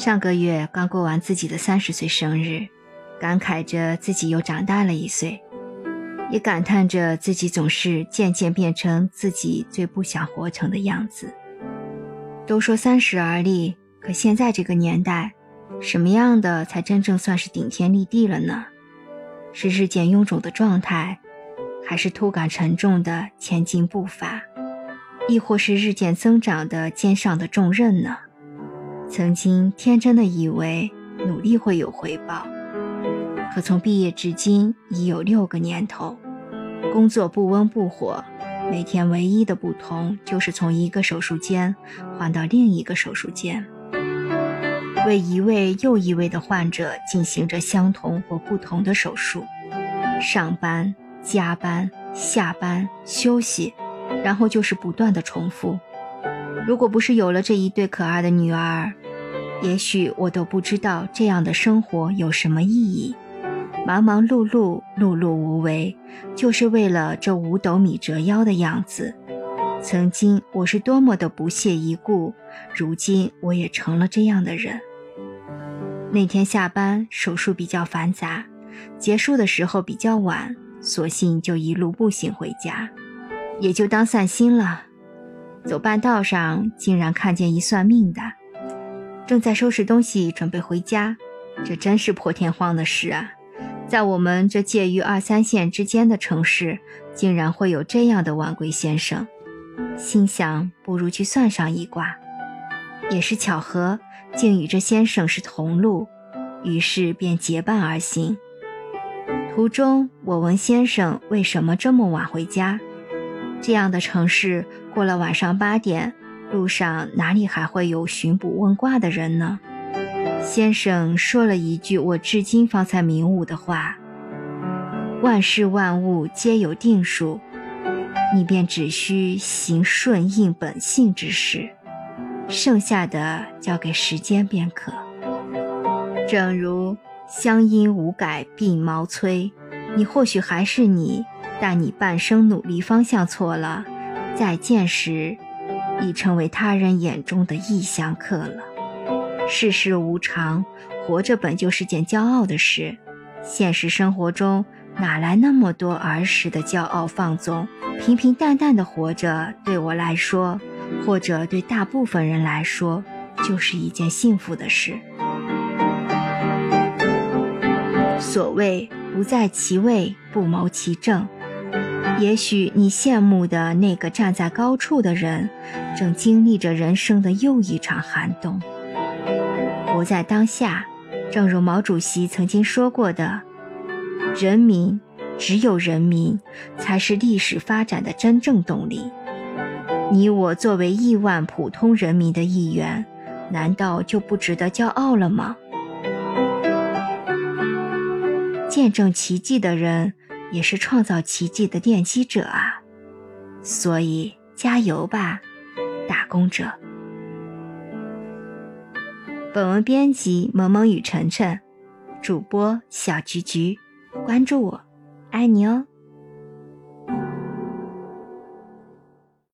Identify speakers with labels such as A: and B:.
A: 上个月刚过完自己的三十岁生日，感慨着自己又长大了一岁，也感叹着自己总是渐渐变成自己最不想活成的样子。都说三十而立，可现在这个年代，什么样的才真正算是顶天立地了呢？是日渐臃肿的状态，还是突感沉重的前进步伐，亦或是日渐增长的肩上的重任呢？曾经天真的以为努力会有回报，可从毕业至今已有六个年头，工作不温不火，每天唯一的不同就是从一个手术间换到另一个手术间，为一位又一位的患者进行着相同或不同的手术，上班、加班、下班、休息，然后就是不断的重复。如果不是有了这一对可爱的女儿，也许我都不知道这样的生活有什么意义。忙忙碌碌、碌碌无为，就是为了这五斗米折腰的样子。曾经我是多么的不屑一顾，如今我也成了这样的人。那天下班，手术比较繁杂，结束的时候比较晚，索性就一路步行回家，也就当散心了。走半道上，竟然看见一算命的。正在收拾东西准备回家，这真是破天荒的事啊！在我们这介于二三线之间的城市，竟然会有这样的晚归先生。心想，不如去算上一卦。也是巧合，竟与这先生是同路，于是便结伴而行。途中，我问先生为什么这么晚回家？这样的城市，过了晚上八点。路上哪里还会有寻卜问卦的人呢？先生说了一句我至今方才明悟的话：“万事万物皆有定数，你便只需行顺应本性之事，剩下的交给时间便可。”正如乡音无改鬓毛衰，你或许还是你，但你半生努力方向错了，再见时。已成为他人眼中的异乡客了。世事无常，活着本就是件骄傲的事。现实生活中哪来那么多儿时的骄傲放纵？平平淡淡的活着，对我来说，或者对大部分人来说，就是一件幸福的事。所谓不在其位，不谋其政。也许你羡慕的那个站在高处的人，正经历着人生的又一场寒冬。活在当下，正如毛主席曾经说过的：“人民，只有人民，才是历史发展的真正动力。”你我作为亿万普通人民的一员，难道就不值得骄傲了吗？见证奇迹的人。也是创造奇迹的奠基者啊！所以加油吧，打工者！本文编辑：萌萌与晨晨，主播：小菊菊，关注我，爱你哦！